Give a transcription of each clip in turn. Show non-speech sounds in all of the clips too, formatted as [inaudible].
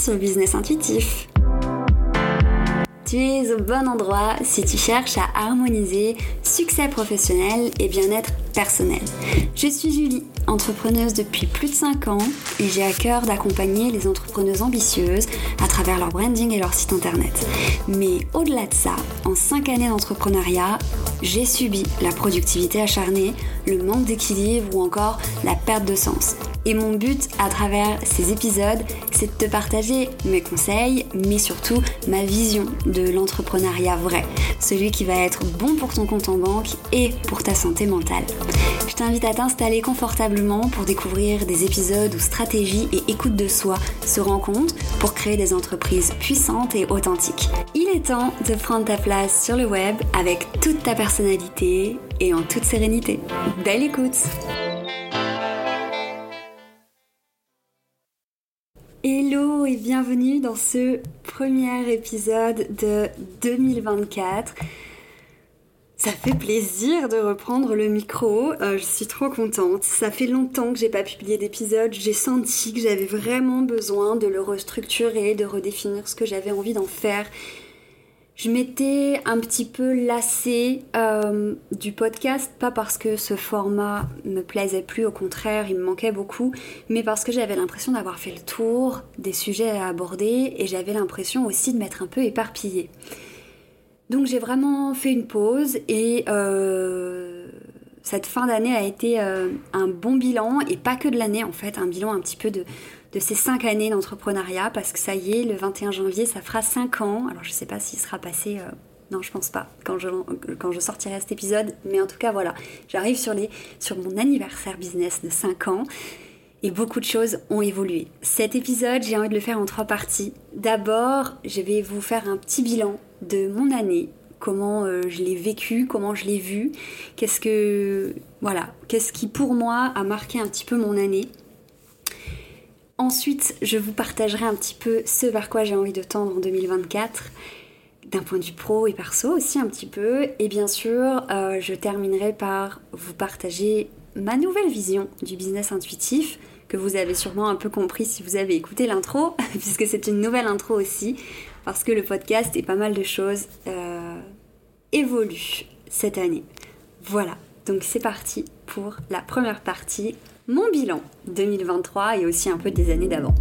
sur Business Intuitif. Tu es au bon endroit si tu cherches à harmoniser succès professionnel et bien-être personnel. Je suis Julie, entrepreneuse depuis plus de 5 ans et j'ai à cœur d'accompagner les entrepreneuses ambitieuses à travers leur branding et leur site internet. Mais au-delà de ça, en 5 années d'entrepreneuriat, j'ai subi la productivité acharnée, le manque d'équilibre ou encore la perte de sens. Et mon but à travers ces épisodes, c'est de te partager mes conseils, mais surtout ma vision de l'entrepreneuriat vrai, celui qui va être bon pour ton compte en banque et pour ta santé mentale. Je t'invite à t'installer confortablement pour découvrir des épisodes où stratégie et écoute de soi se rencontrent pour créer des entreprises puissantes et authentiques. Il est temps de prendre ta place sur le web avec toute ta personnalité et en toute sérénité. Belle écoute Hello et bienvenue dans ce premier épisode de 2024. Ça fait plaisir de reprendre le micro, euh, je suis trop contente. Ça fait longtemps que j'ai pas publié d'épisode, j'ai senti que j'avais vraiment besoin de le restructurer, de redéfinir ce que j'avais envie d'en faire je m'étais un petit peu lassée euh, du podcast, pas parce que ce format me plaisait plus, au contraire, il me manquait beaucoup, mais parce que j'avais l'impression d'avoir fait le tour des sujets à aborder et j'avais l'impression aussi de m'être un peu éparpillée. Donc j'ai vraiment fait une pause et euh, cette fin d'année a été euh, un bon bilan, et pas que de l'année en fait, un bilan un petit peu de de ces cinq années d'entrepreneuriat parce que ça y est, le 21 janvier, ça fera cinq ans. Alors je sais pas s'il sera passé. Euh, non, je pense pas quand je, quand je sortirai cet épisode. Mais en tout cas, voilà, j'arrive sur, sur mon anniversaire business de 5 ans et beaucoup de choses ont évolué. Cet épisode, j'ai envie de le faire en trois parties. D'abord, je vais vous faire un petit bilan de mon année, comment euh, je l'ai vécu, comment je l'ai vu, qu'est-ce que voilà, qu'est-ce qui pour moi a marqué un petit peu mon année. Ensuite, je vous partagerai un petit peu ce vers quoi j'ai envie de tendre en 2024 d'un point de vue pro et perso aussi un petit peu. Et bien sûr, euh, je terminerai par vous partager ma nouvelle vision du business intuitif, que vous avez sûrement un peu compris si vous avez écouté l'intro, [laughs] puisque c'est une nouvelle intro aussi, parce que le podcast et pas mal de choses euh, évoluent cette année. Voilà, donc c'est parti pour la première partie mon bilan 2023 et aussi un peu des années d'avant.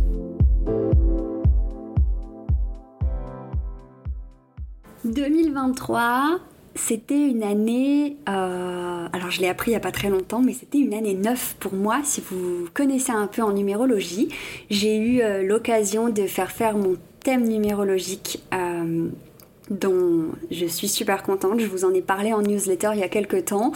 « 2023, c'était une année, euh, alors je l'ai appris il n'y a pas très longtemps, mais c'était une année neuve pour moi. Si vous connaissez un peu en numérologie, j'ai eu euh, l'occasion de faire faire mon thème numérologique euh, dont je suis super contente. Je vous en ai parlé en newsletter il y a quelques temps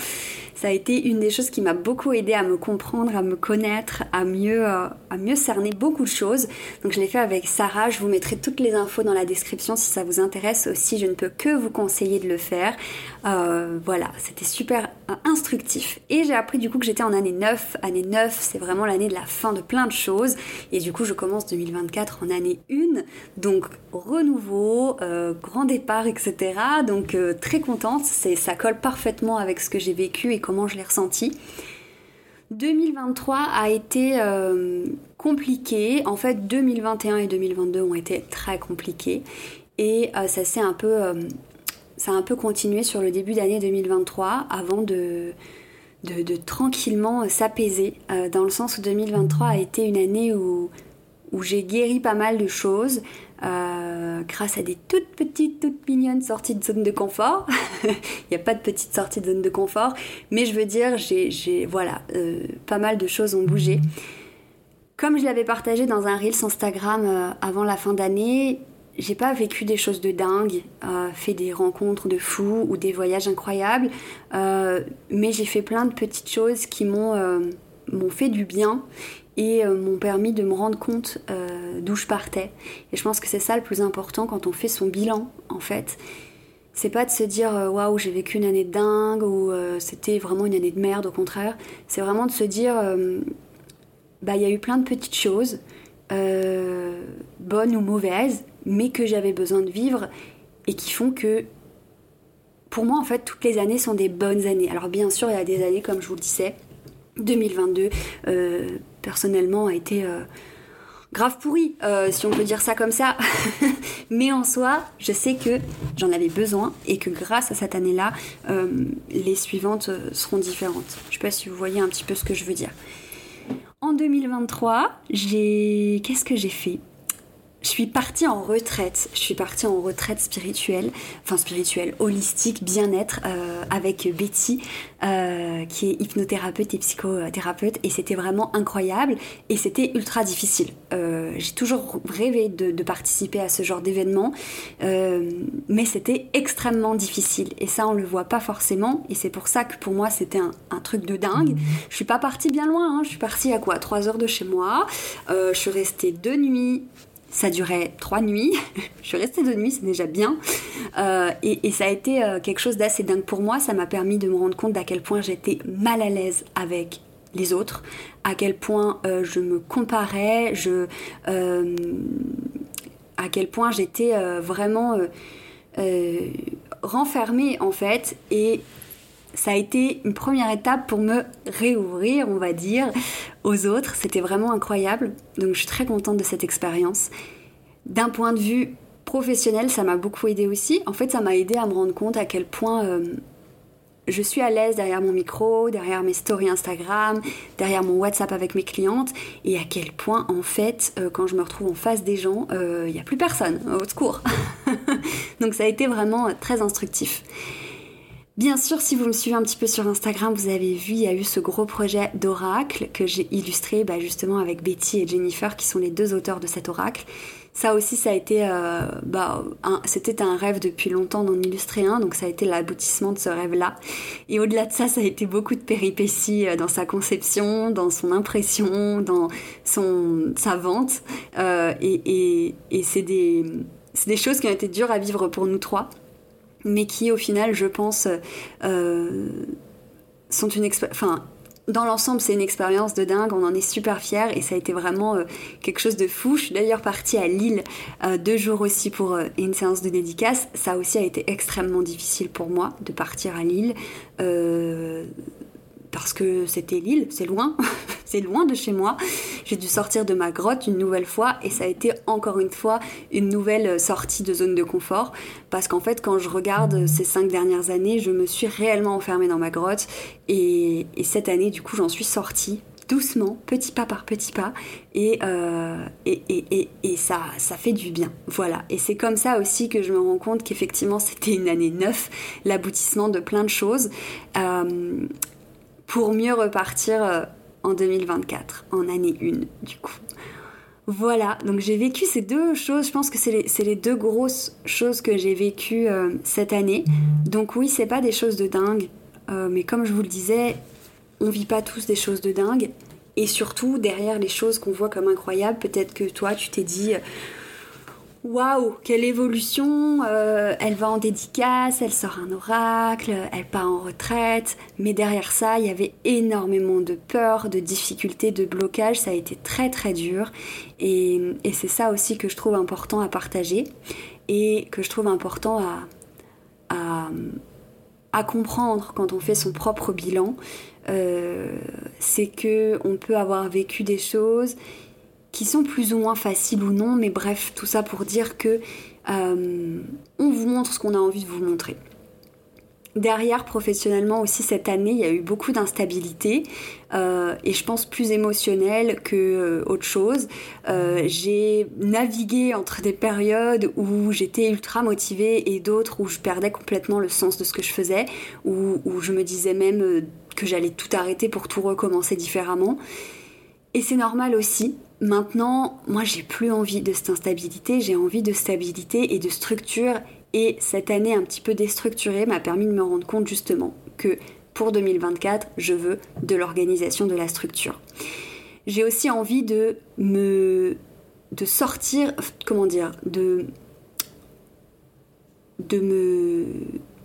ça a été une des choses qui m'a beaucoup aidé à me comprendre, à me connaître, à mieux, euh, à mieux cerner beaucoup de choses. Donc je l'ai fait avec Sarah, je vous mettrai toutes les infos dans la description si ça vous intéresse aussi, je ne peux que vous conseiller de le faire. Euh, voilà, c'était super euh, instructif. Et j'ai appris du coup que j'étais en année 9. Année 9, c'est vraiment l'année de la fin de plein de choses. Et du coup, je commence 2024 en année 1. Donc renouveau, grand départ, etc. Donc très contente, ça colle parfaitement avec ce que j'ai vécu et comment je l'ai ressenti. 2023 a été euh, compliqué. En fait, 2021 et 2022 ont été très compliqués. Et euh, ça s'est un peu... Euh, ça a un peu continué sur le début d'année 2023 avant de, tranquillement s'apaiser. dans le sens où 2023 a été une année où j'ai guéri pas mal de choses. Euh, grâce à des toutes petites, toutes mignonnes sorties de zone de confort. [laughs] Il n'y a pas de petite sortie de zone de confort, mais je veux dire, j'ai, voilà, euh, pas mal de choses ont bougé. Comme je l'avais partagé dans un Reels Instagram euh, avant la fin d'année, j'ai pas vécu des choses de dingue, fait des rencontres de fous ou des voyages incroyables, mais j'ai fait plein de petites choses qui m'ont m'ont fait du bien et euh, m'ont permis de me rendre compte euh, d'où je partais. Et je pense que c'est ça le plus important quand on fait son bilan, en fait. C'est pas de se dire euh, waouh, j'ai vécu une année dingue ou c'était vraiment une année de merde, au contraire. C'est vraiment de se dire bah, il y a eu plein de petites choses, bonnes ou mauvaises, mais que j'avais besoin de vivre et qui font que pour moi, en fait, toutes les années sont des bonnes années. Alors, bien sûr, il y a des années, comme je vous le disais, 2022, personnellement, a été euh, grave pourri, euh, si on peut dire ça comme ça. [laughs] Mais en soi, je sais que j'en avais besoin et que grâce à cette année-là, euh, les suivantes seront différentes. Je sais pas si vous voyez un petit peu ce que je veux dire. En 2023, j'ai. Qu'est-ce que j'ai fait? Je suis partie en retraite. Je suis partie en retraite spirituelle, enfin spirituelle, holistique, bien-être, euh, avec Betty, euh, qui est hypnothérapeute et psychothérapeute, et c'était vraiment incroyable, et c'était ultra difficile. Euh, j'ai toujours rêvé de, participer à ce genre d'événement, mais c'était extrêmement difficile, et ça on le voit pas forcément, et c'est pour ça que pour moi c'était un, truc de dingue. Je suis pas partie bien loin, hein. je suis partie à quoi? 3 heures de chez moi, je suis restée deux nuits ça durait trois nuits. [laughs] je suis restée deux nuits, c'est déjà bien. Euh, et, ça a été euh, quelque chose d'assez dingue pour moi. Ça m'a permis de me rendre compte d'à quel point j'étais mal à l'aise avec les autres, à quel point euh, je me comparais, à quel point j'étais vraiment renfermée en fait. Et ça a été une première étape pour me réouvrir, on va dire, aux autres. C'était vraiment incroyable. Donc je suis très contente de cette expérience. D'un point de vue professionnel, ça m'a beaucoup aidé aussi. En fait, ça m'a aidé à me rendre compte à quel point euh, je suis à l'aise derrière mon micro, derrière mes stories Instagram, derrière mon WhatsApp avec mes clientes, et à quel point, en fait, euh, quand je me retrouve en face des gens, il euh, n'y a plus personne, au secours. [laughs] Donc ça a été vraiment très instructif. Bien sûr, si vous me suivez un petit peu sur Instagram, vous avez vu, il y a eu ce gros projet d'oracle que j'ai illustré bah, justement avec Betty et Jennifer, qui sont les deux auteurs de cet oracle. Ça aussi, ça a été, euh, bah, c'était un rêve depuis longtemps d'en illustrer un, donc ça a été l'aboutissement de ce rêve-là. Et au-delà de ça, ça a été beaucoup de péripéties euh, dans sa conception, dans son impression, dans son sa vente, euh, et, c'est des choses qui ont été dures à vivre pour nous trois mais qui au final, je pense, euh, sont une enfin dans l'ensemble, c'est une expérience de dingue, on en est super fiers et ça a été vraiment euh, quelque chose de fou. Je suis d'ailleurs partie à Lille euh, deux jours aussi pour une séance de dédicace. Ça aussi a été extrêmement difficile pour moi de partir à Lille parce que c'était Lille, c'est loin, [laughs] c'est loin de chez moi. J'ai dû sortir de ma grotte une nouvelle fois et ça a été encore une fois une nouvelle sortie de zone de confort parce qu'en fait quand je regarde ces cinq dernières années, je me suis réellement enfermée dans ma grotte et, cette année du coup j'en suis sortie doucement, petit pas par petit pas, et, euh, et, et, ça, ça fait du bien. Voilà. Et c'est comme ça aussi que je me rends compte qu'effectivement c'était une année neuve, l'aboutissement de plein de choses. Euh, pour mieux repartir euh, en 2024, en année 1 du coup. Voilà, donc j'ai vécu ces deux choses, je pense que c'est les, deux grosses choses que j'ai vécues euh, cette année. Donc oui, c'est pas des choses de dingue, euh, mais comme je vous le disais, on vit pas tous des choses de dingue. Et surtout, derrière les choses qu'on voit comme incroyables, peut-être que toi, tu t'es dit Waouh, quelle évolution euh, Elle va en dédicace, elle sort un oracle, elle part en retraite. Mais derrière ça, il y avait énormément de peur, de difficultés, de blocages. Ça a été très très dur. Et, c'est ça aussi que je trouve important à partager et que je trouve important à, comprendre quand on fait son propre bilan. Euh, c'est que on peut avoir vécu des choses qui sont plus ou moins faciles ou non, mais bref, tout ça pour dire que euh, on vous montre ce qu'on a envie de vous montrer. Derrière, professionnellement aussi, cette année, il y a eu beaucoup d'instabilité euh, et je pense plus émotionnelle que euh, autre chose. j'ai navigué entre des périodes où j'étais ultra motivée et d'autres où je perdais complètement le sens de ce que je faisais, où, où je me disais même que j'allais tout arrêter pour tout recommencer différemment. Et c'est normal aussi. Maintenant, moi, j'ai plus envie de cette instabilité, j'ai envie de stabilité et de structure. Et cette année un petit peu déstructurée m'a permis de me rendre compte justement que pour 2024, je veux de l'organisation de la structure. J'ai aussi envie de me de sortir, comment dire, de de me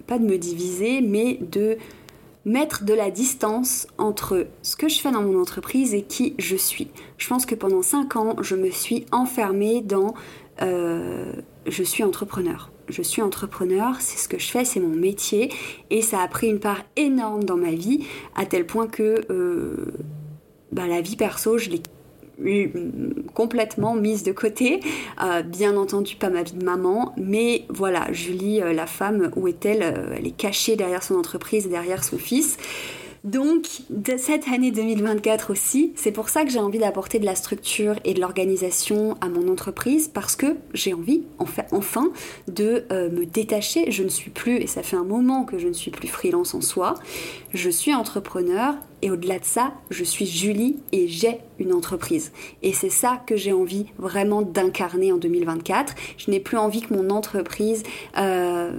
pas de me diviser, mais de mettre de la distance entre ce que je fais dans mon entreprise et qui je suis. Je pense que pendant 5 ans, je me suis enfermée dans euh, je suis entrepreneur. Je suis entrepreneur, c'est ce que je fais, c'est mon métier et ça a pris une part énorme dans ma vie à tel point que euh, bah, la vie perso, je l'ai complètement mise de côté. Euh, bien entendu, pas ma vie de maman, mais voilà, Julie, la femme, où est-elle? Elle est cachée derrière son entreprise derrière son fils. Donc, de cette année 2024 aussi, c'est pour ça que j'ai envie d'apporter de la structure et de l'organisation à mon entreprise parce que j'ai envie, enfin, de euh, me détacher. Je ne suis plus, et ça fait un moment que je ne suis plus freelance en soi, je suis entrepreneur et au-delà de ça, je suis Julie et j'ai une entreprise. Et c'est ça que j'ai envie vraiment d'incarner en 2024. Je n'ai plus envie que mon entreprise... Euh,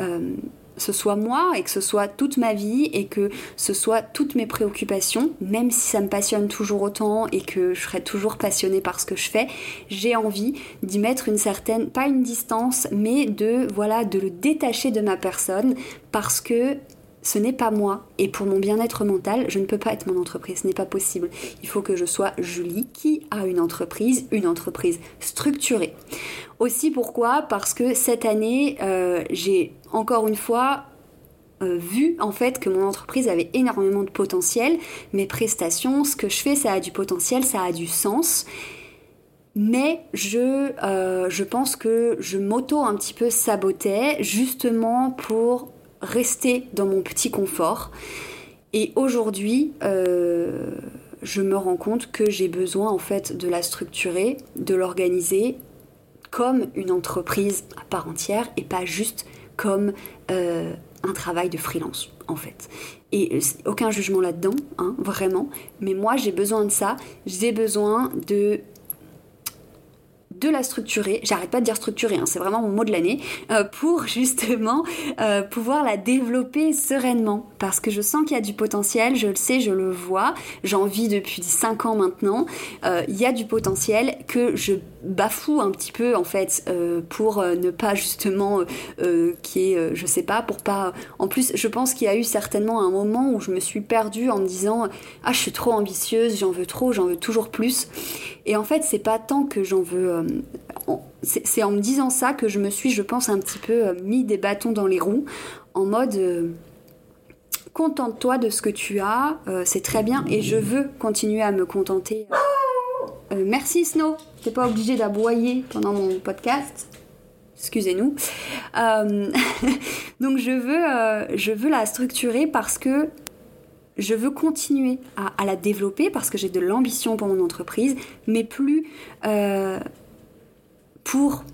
euh, ce soit moi et que ce soit toute ma vie et que ce soit toutes mes préoccupations, même si ça me passionne toujours autant et que je serai toujours passionnée par ce que je fais, j'ai envie d'y mettre une certaine, pas une distance, mais de, voilà, de le détacher de ma personne parce que ce n'est pas moi. Et pour mon bien-être mental, je ne peux pas être mon entreprise. Ce n'est pas possible. Il faut que je sois Julie qui a une entreprise, une entreprise structurée. Aussi pourquoi? Parce que cette année, euh, j'ai encore une fois euh, vu en fait que mon entreprise avait énormément de potentiel. Mes prestations, ce que je fais, ça a du potentiel, ça a du sens. Mais je, euh, je pense que je m'auto un petit peu sabotais justement pour rester dans mon petit confort. Et aujourd'hui, je me rends compte que j'ai besoin en fait de la structurer, de l'organiser comme une entreprise à part entière et pas juste comme euh, un travail de freelance en fait. Et euh, aucun jugement là-dedans, hein, vraiment. Mais moi j'ai besoin de ça. J'ai besoin de de la structurer, j'arrête pas de dire structurer, hein, c'est vraiment mon mot de l'année, euh, pour justement euh, pouvoir la développer sereinement. Parce que je sens qu'il y a du potentiel, je le sais, je le vois, j'en vis depuis 5 ans maintenant, euh, il y a du potentiel que je bafoue un petit peu en fait pour ne pas justement qui est, je sais pas, pour pas... En plus, je pense qu'il y a eu certainement un moment où je me suis perdue en me disant ah je suis trop ambitieuse, j'en veux trop, j'en veux toujours plus. Et en fait, c'est pas tant que j'en veux. Euh, c'est en me disant ça que je me suis, je pense, un petit peu euh, mis des bâtons dans les roues, en mode. Euh, contente-toi de ce que tu as, c'est très bien, et je veux continuer à me contenter. merci Snow, t'es pas obligé d'aboyer pendant mon podcast excusez-nous. [laughs] donc je veux, je veux la structurer parce que je veux continuer à, la développer parce que j'ai de l'ambition pour mon entreprise, mais plus euh, pour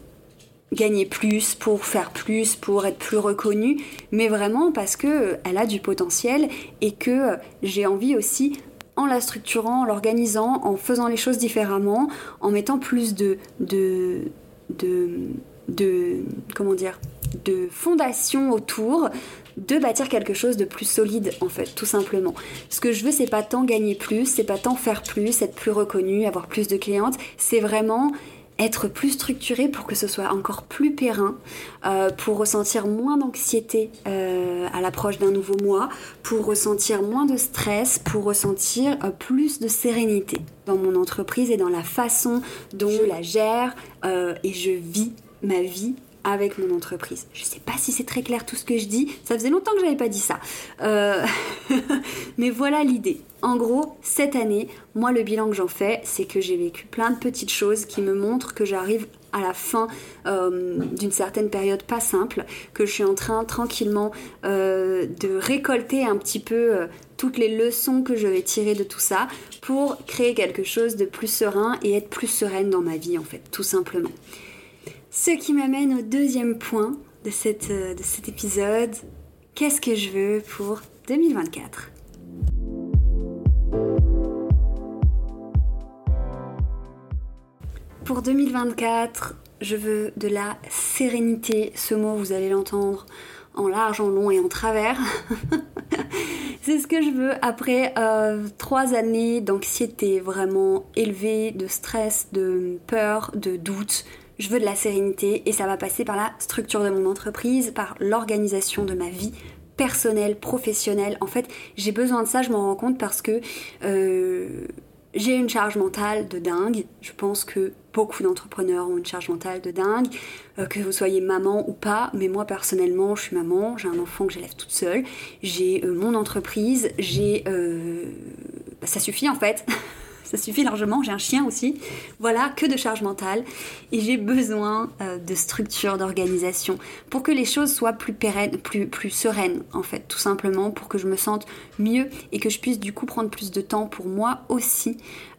gagner plus, pour faire plus, pour être plus reconnue, mais vraiment parce que euh, elle a du potentiel et que euh, j'ai envie aussi en la structurant, en l'organisant, en faisant les choses différemment, en mettant plus de, de, de, de comment dire, de fondation autour, de bâtir quelque chose de plus solide en fait, tout simplement. Ce que je veux, c'est pas tant gagner plus, c'est pas tant faire plus, être plus reconnu, avoir plus de clientes, c'est vraiment être plus structuré pour que ce soit encore plus périn, euh, pour ressentir moins d'anxiété euh, à l'approche d'un nouveau mois, pour ressentir moins de stress, pour ressentir euh, plus de sérénité dans mon entreprise et dans la façon dont je la gère et je vis ma vie avec mon entreprise. Je sais pas si c'est très clair tout ce que je dis, ça faisait longtemps que j'avais pas dit ça. Euh, [laughs] mais voilà l'idée. En gros, cette année, moi le bilan que j'en fais, c'est que j'ai vécu plein de petites choses qui me montrent que j'arrive à la fin euh, d'une certaine période pas simple, que je suis en train tranquillement euh, de récolter un petit peu toutes les leçons que je vais tirer de tout ça pour créer quelque chose de plus serein et être plus sereine dans ma vie en fait, tout simplement. Ce qui m'amène au deuxième point de, euh, de cet épisode. Qu'est-ce que je veux pour 2024 Pour 2024, je veux de la sérénité. Ce mot, vous allez l'entendre en large, en long et en travers. [laughs] C'est ce que je veux après euh, trois années d'anxiété vraiment élevée, de stress, de peur, de doute, je veux de la sérénité et ça va passer par la structure de mon entreprise, par l'organisation de ma vie personnelle, professionnelle. En fait, j'ai besoin de ça, je m'en rends compte parce que euh, j'ai une charge mentale de dingue. Je pense que beaucoup d'entrepreneurs ont une charge mentale de dingue, euh, que vous soyez maman ou pas. Mais moi personnellement, je suis maman, j'ai un enfant que j'élève toute seule, j'ai euh, mon entreprise, j'ai... Bah, ça suffit en fait. [laughs] ça suffit largement, j'ai un chien aussi. Voilà, que de charge mentale. Et j'ai besoin euh, de structure, d'organisation, pour que les choses soient plus pérennes, plus, plus sereines, en fait, tout simplement, pour que je me sente mieux et que je puisse du coup prendre plus de temps pour moi aussi.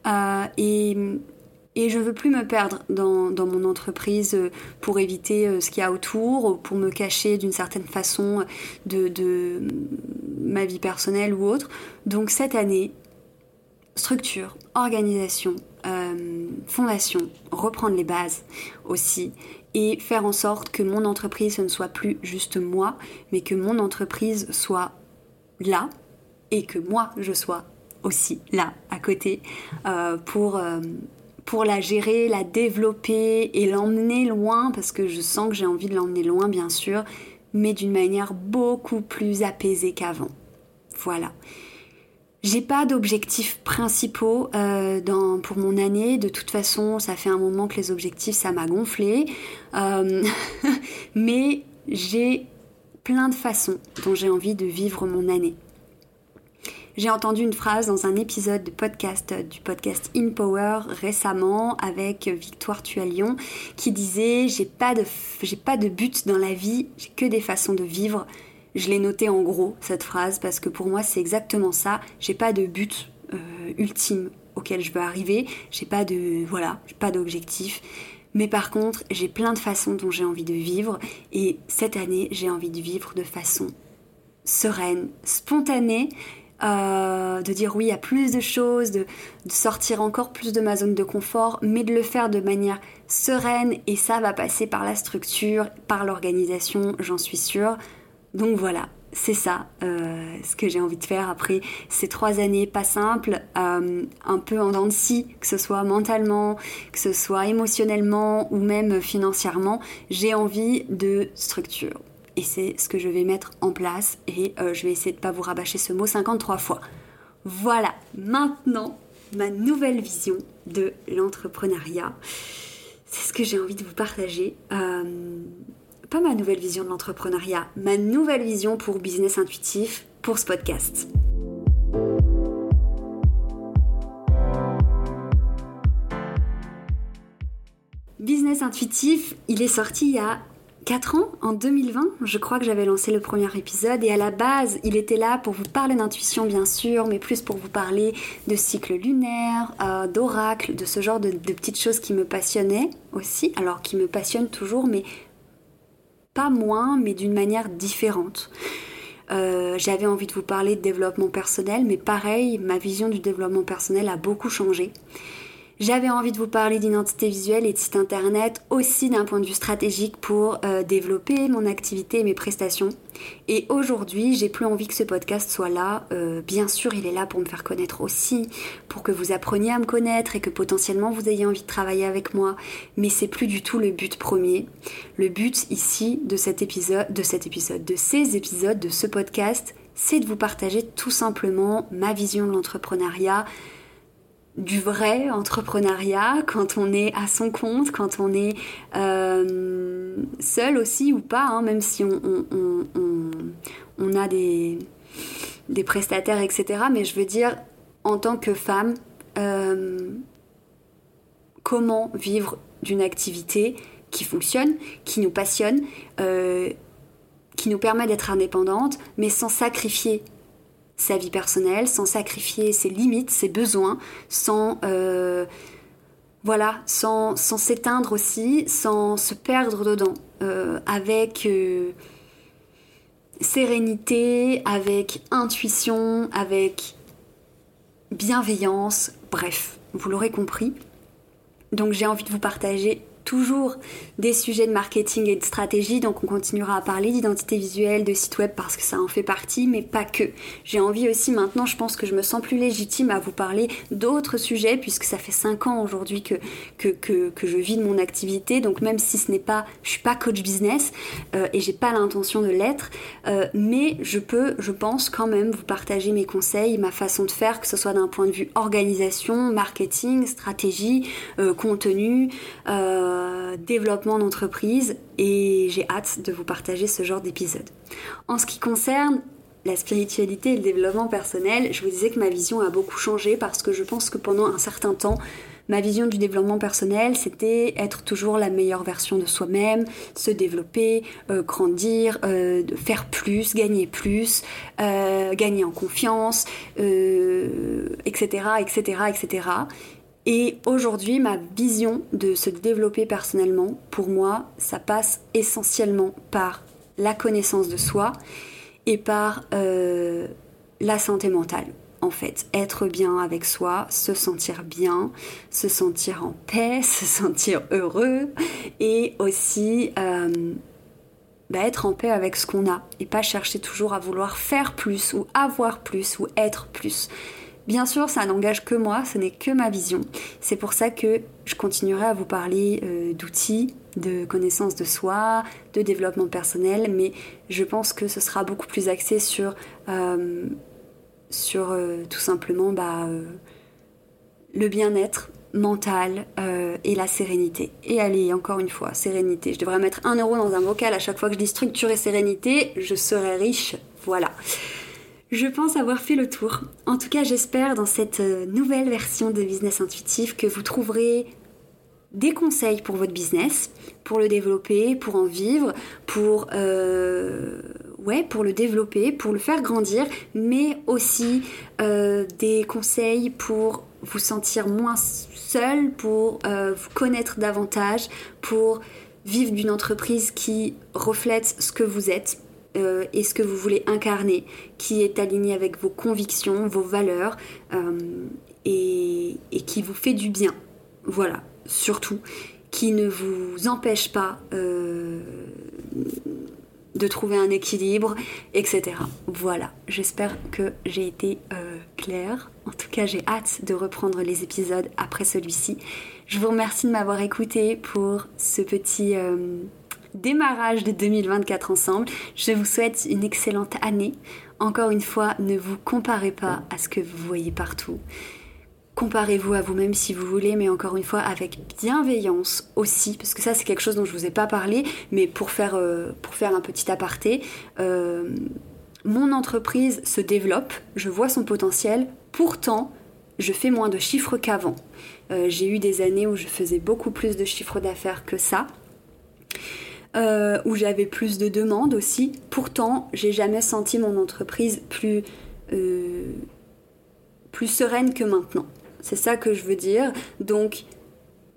Euh, et et je veux plus me perdre dans, dans mon entreprise euh, pour éviter ce qu'il y a autour, pour me cacher d'une certaine façon de, de, ma vie personnelle ou autre. Donc cette année, structure, organisation, euh, fondation, reprendre les bases aussi et faire en sorte que mon entreprise ne soit plus juste moi, mais que mon entreprise soit là et que moi je sois aussi là à côté euh, euh, pour la gérer, la développer et l'emmener loin, parce que je sens que j'ai envie de l'emmener loin, bien sûr, mais d'une manière beaucoup plus apaisée qu'avant. Voilà. J'ai pas d'objectifs principaux euh, pour mon année. De toute façon, ça fait un moment que les objectifs, ça m'a gonflé. Euh, [laughs] mais j'ai plein de façons dont j'ai envie de vivre mon année. J'ai entendu une phrase dans un épisode de podcast du podcast In Power récemment avec Victoire Tualion qui disait j'ai pas de j'ai pas de but dans la vie, j'ai que des façons de vivre. Je l'ai noté en gros cette phrase parce que pour moi c'est exactement ça. J'ai pas de but euh, ultime auquel je veux arriver. J'ai pas de voilà, pas d'objectif. Mais par contre, j'ai plein de façons dont j'ai envie de vivre et cette année, j'ai envie de vivre de façon sereine, spontanée euh, de dire oui à plus de choses, de, sortir encore plus de ma zone de confort, mais de le faire de manière sereine et ça va passer par la structure, par l'organisation, j'en suis sûre. Donc voilà, c'est ça euh, ce que j'ai envie de faire après ces trois années pas simples, euh, un peu en dents de scie, que ce soit mentalement, que ce soit émotionnellement ou même financièrement. J'ai envie de structure et c'est ce que je vais mettre en place et euh, je vais essayer de ne pas vous rabâcher ce mot 53 fois. Voilà, maintenant ma nouvelle vision de l'entrepreneuriat. C'est ce que j'ai envie de vous partager. Pas ma nouvelle vision de l'entrepreneuriat, ma nouvelle vision pour Business Intuitif, pour ce podcast. Business Intuitif, il est sorti il y a 4 ans, en 2020, je crois que j'avais lancé le premier épisode et à la base, il était là pour vous parler d'intuition bien sûr, mais plus pour vous parler de cycle lunaire, euh, d'oracle, de ce genre de, petites choses qui me passionnaient aussi, alors qui me passionnent toujours, mais pas moins, mais d'une manière différente. Euh, j'avais envie de vous parler de développement personnel, mais pareil, ma vision du développement personnel a beaucoup changé. J'avais envie de vous parler d'identité visuelle et de site internet aussi d'un point de vue stratégique pour euh, développer mon activité et mes prestations. Et aujourd'hui, j'ai plus envie que ce podcast soit là. Euh, bien sûr, il est là pour me faire connaître aussi, pour que vous appreniez à me connaître et que potentiellement vous ayez envie de travailler avec moi. Mais c'est plus du tout le but premier. Le but ici de cet épisode, de cet épisode, de ces épisodes, de ce podcast, c'est de vous partager tout simplement ma vision de l'entrepreneuriat, du vrai entrepreneuriat quand on est à son compte, quand on est euh, seul aussi ou pas, hein, même si on, a des, prestataires, etc. Mais je veux dire, en tant que femme, euh, comment vivre d'une activité qui fonctionne, qui nous passionne, euh, qui nous permet d'être indépendante, mais sans sacrifier sa vie personnelle, sans sacrifier ses limites, ses besoins, sans euh, voilà, sans, s'éteindre aussi, sans se perdre dedans, euh, avec euh, sérénité, avec intuition, avec bienveillance, bref, vous l'aurez compris. Donc j'ai envie de vous partager toujours des sujets de marketing et de stratégie, donc on continuera à parler d'identité visuelle, de site web parce que ça en fait partie, mais pas que. J'ai envie aussi maintenant, je pense que je me sens plus légitime à vous parler d'autres sujets puisque ça fait 5 ans aujourd'hui que, que, que, je vis de mon activité, donc même si ce n'est pas, je suis pas coach business euh, et j'ai pas l'intention de l'être, euh, mais je peux, je pense quand même vous partager mes conseils, ma façon de faire, que ce soit d'un point de vue organisation, marketing, stratégie, euh, contenu. Euh, développement d'entreprise et j'ai hâte de vous partager ce genre d'épisode. En ce qui concerne la spiritualité et le développement personnel, je vous disais que ma vision a beaucoup changé parce que je pense que pendant un certain temps, ma vision du développement personnel, c'était être toujours la meilleure version de soi-même, se développer, euh, grandir, euh, faire plus, gagner plus, euh, gagner en confiance, etc., etc., etc. Et aujourd'hui, ma vision de se développer personnellement, pour moi, ça passe essentiellement par la connaissance de soi et par la santé mentale en fait. Être bien avec soi, se sentir bien, se sentir en paix, [laughs] se sentir heureux et aussi euh, bah, être en paix avec ce qu'on a et pas chercher toujours à vouloir faire plus ou avoir plus ou être plus. Bien sûr, ça n'engage que moi, ce n'est que ma vision. C'est pour ça que je continuerai à vous parler euh, d'outils, de connaissances de soi, de développement personnel, mais je pense que ce sera beaucoup plus axé sur euh, sur euh, tout simplement bah, le bien-être mental et la sérénité. Et allez, encore une fois, sérénité. Je devrais mettre un euro dans un bocal à chaque fois que je dis structure et sérénité, je serai riche. Voilà. Je pense avoir fait le tour. En tout cas, j'espère dans cette nouvelle version de Business Intuitif que vous trouverez des conseils pour votre business, pour le développer, pour en vivre, pour pour le développer, pour le faire grandir, mais aussi euh, des conseils pour vous sentir moins seul, pour euh, vous connaître davantage, pour vivre d'une entreprise qui reflète ce que vous êtes euh, et ce que vous voulez incarner, qui est aligné avec vos convictions, vos valeurs et, et, qui vous fait du bien. Voilà, surtout, qui ne vous empêche pas de trouver un équilibre, etc. Voilà, j'espère que j'ai été euh, claire. En tout cas, j'ai hâte de reprendre les épisodes après celui-ci. Je vous remercie de m'avoir écouté pour ce petit euh, démarrage de 2024 ensemble. Je vous souhaite une excellente année. Encore une fois, ne vous comparez pas à ce que vous voyez partout. Comparez-vous à vous-même si vous voulez, mais encore une fois avec bienveillance aussi, parce que ça c'est quelque chose dont je vous ai pas parlé, mais pour faire, euh, un petit aparté, euh, mon entreprise se développe, je vois son potentiel, pourtant je fais moins de chiffres qu'avant. Euh, j'ai eu des années où je faisais beaucoup plus de chiffres d'affaires que ça. Où j'avais plus de demandes aussi. Pourtant, j'ai jamais senti mon entreprise plus, plus sereine que maintenant. C'est ça que je veux dire. Donc,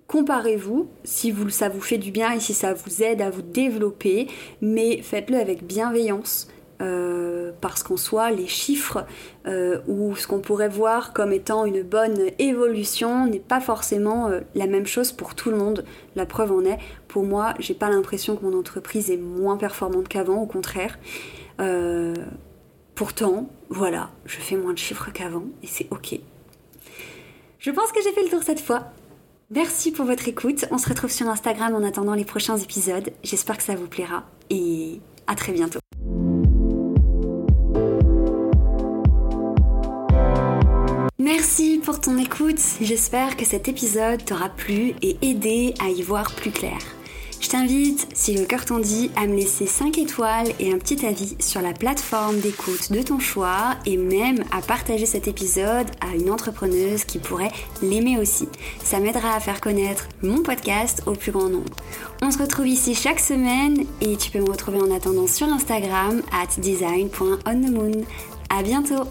comparez-vous si vous, ça vous fait du bien et si ça vous aide à vous développer, mais faites-le avec bienveillance. Euh, parce qu'en soi, les chiffres euh, ou ce qu'on pourrait voir comme étant une bonne évolution n'est pas forcément euh, la même chose pour tout le monde. La preuve en est, pour moi, j'ai pas l'impression que mon entreprise est moins performante qu'avant, au contraire. pourtant, voilà, je fais moins de chiffres qu'avant et c'est ok. Je pense que j'ai fait le tour cette fois. Merci pour votre écoute. On se retrouve sur Instagram en attendant les prochains épisodes. J'espère que ça vous plaira et à très bientôt. Pour ton écoute. J'espère que cet épisode t'aura plu et aidé à y voir plus clair. Je t'invite, si le cœur t'en dit, à me laisser 5 étoiles et un petit avis sur la plateforme d'écoute de ton choix et même à partager cet épisode à une entrepreneuse qui pourrait l'aimer aussi. Ça m'aidera à faire connaître mon podcast au plus grand nombre. On se retrouve ici chaque semaine et tu peux me retrouver en attendant sur Instagram at design.onthemoon. À bientôt!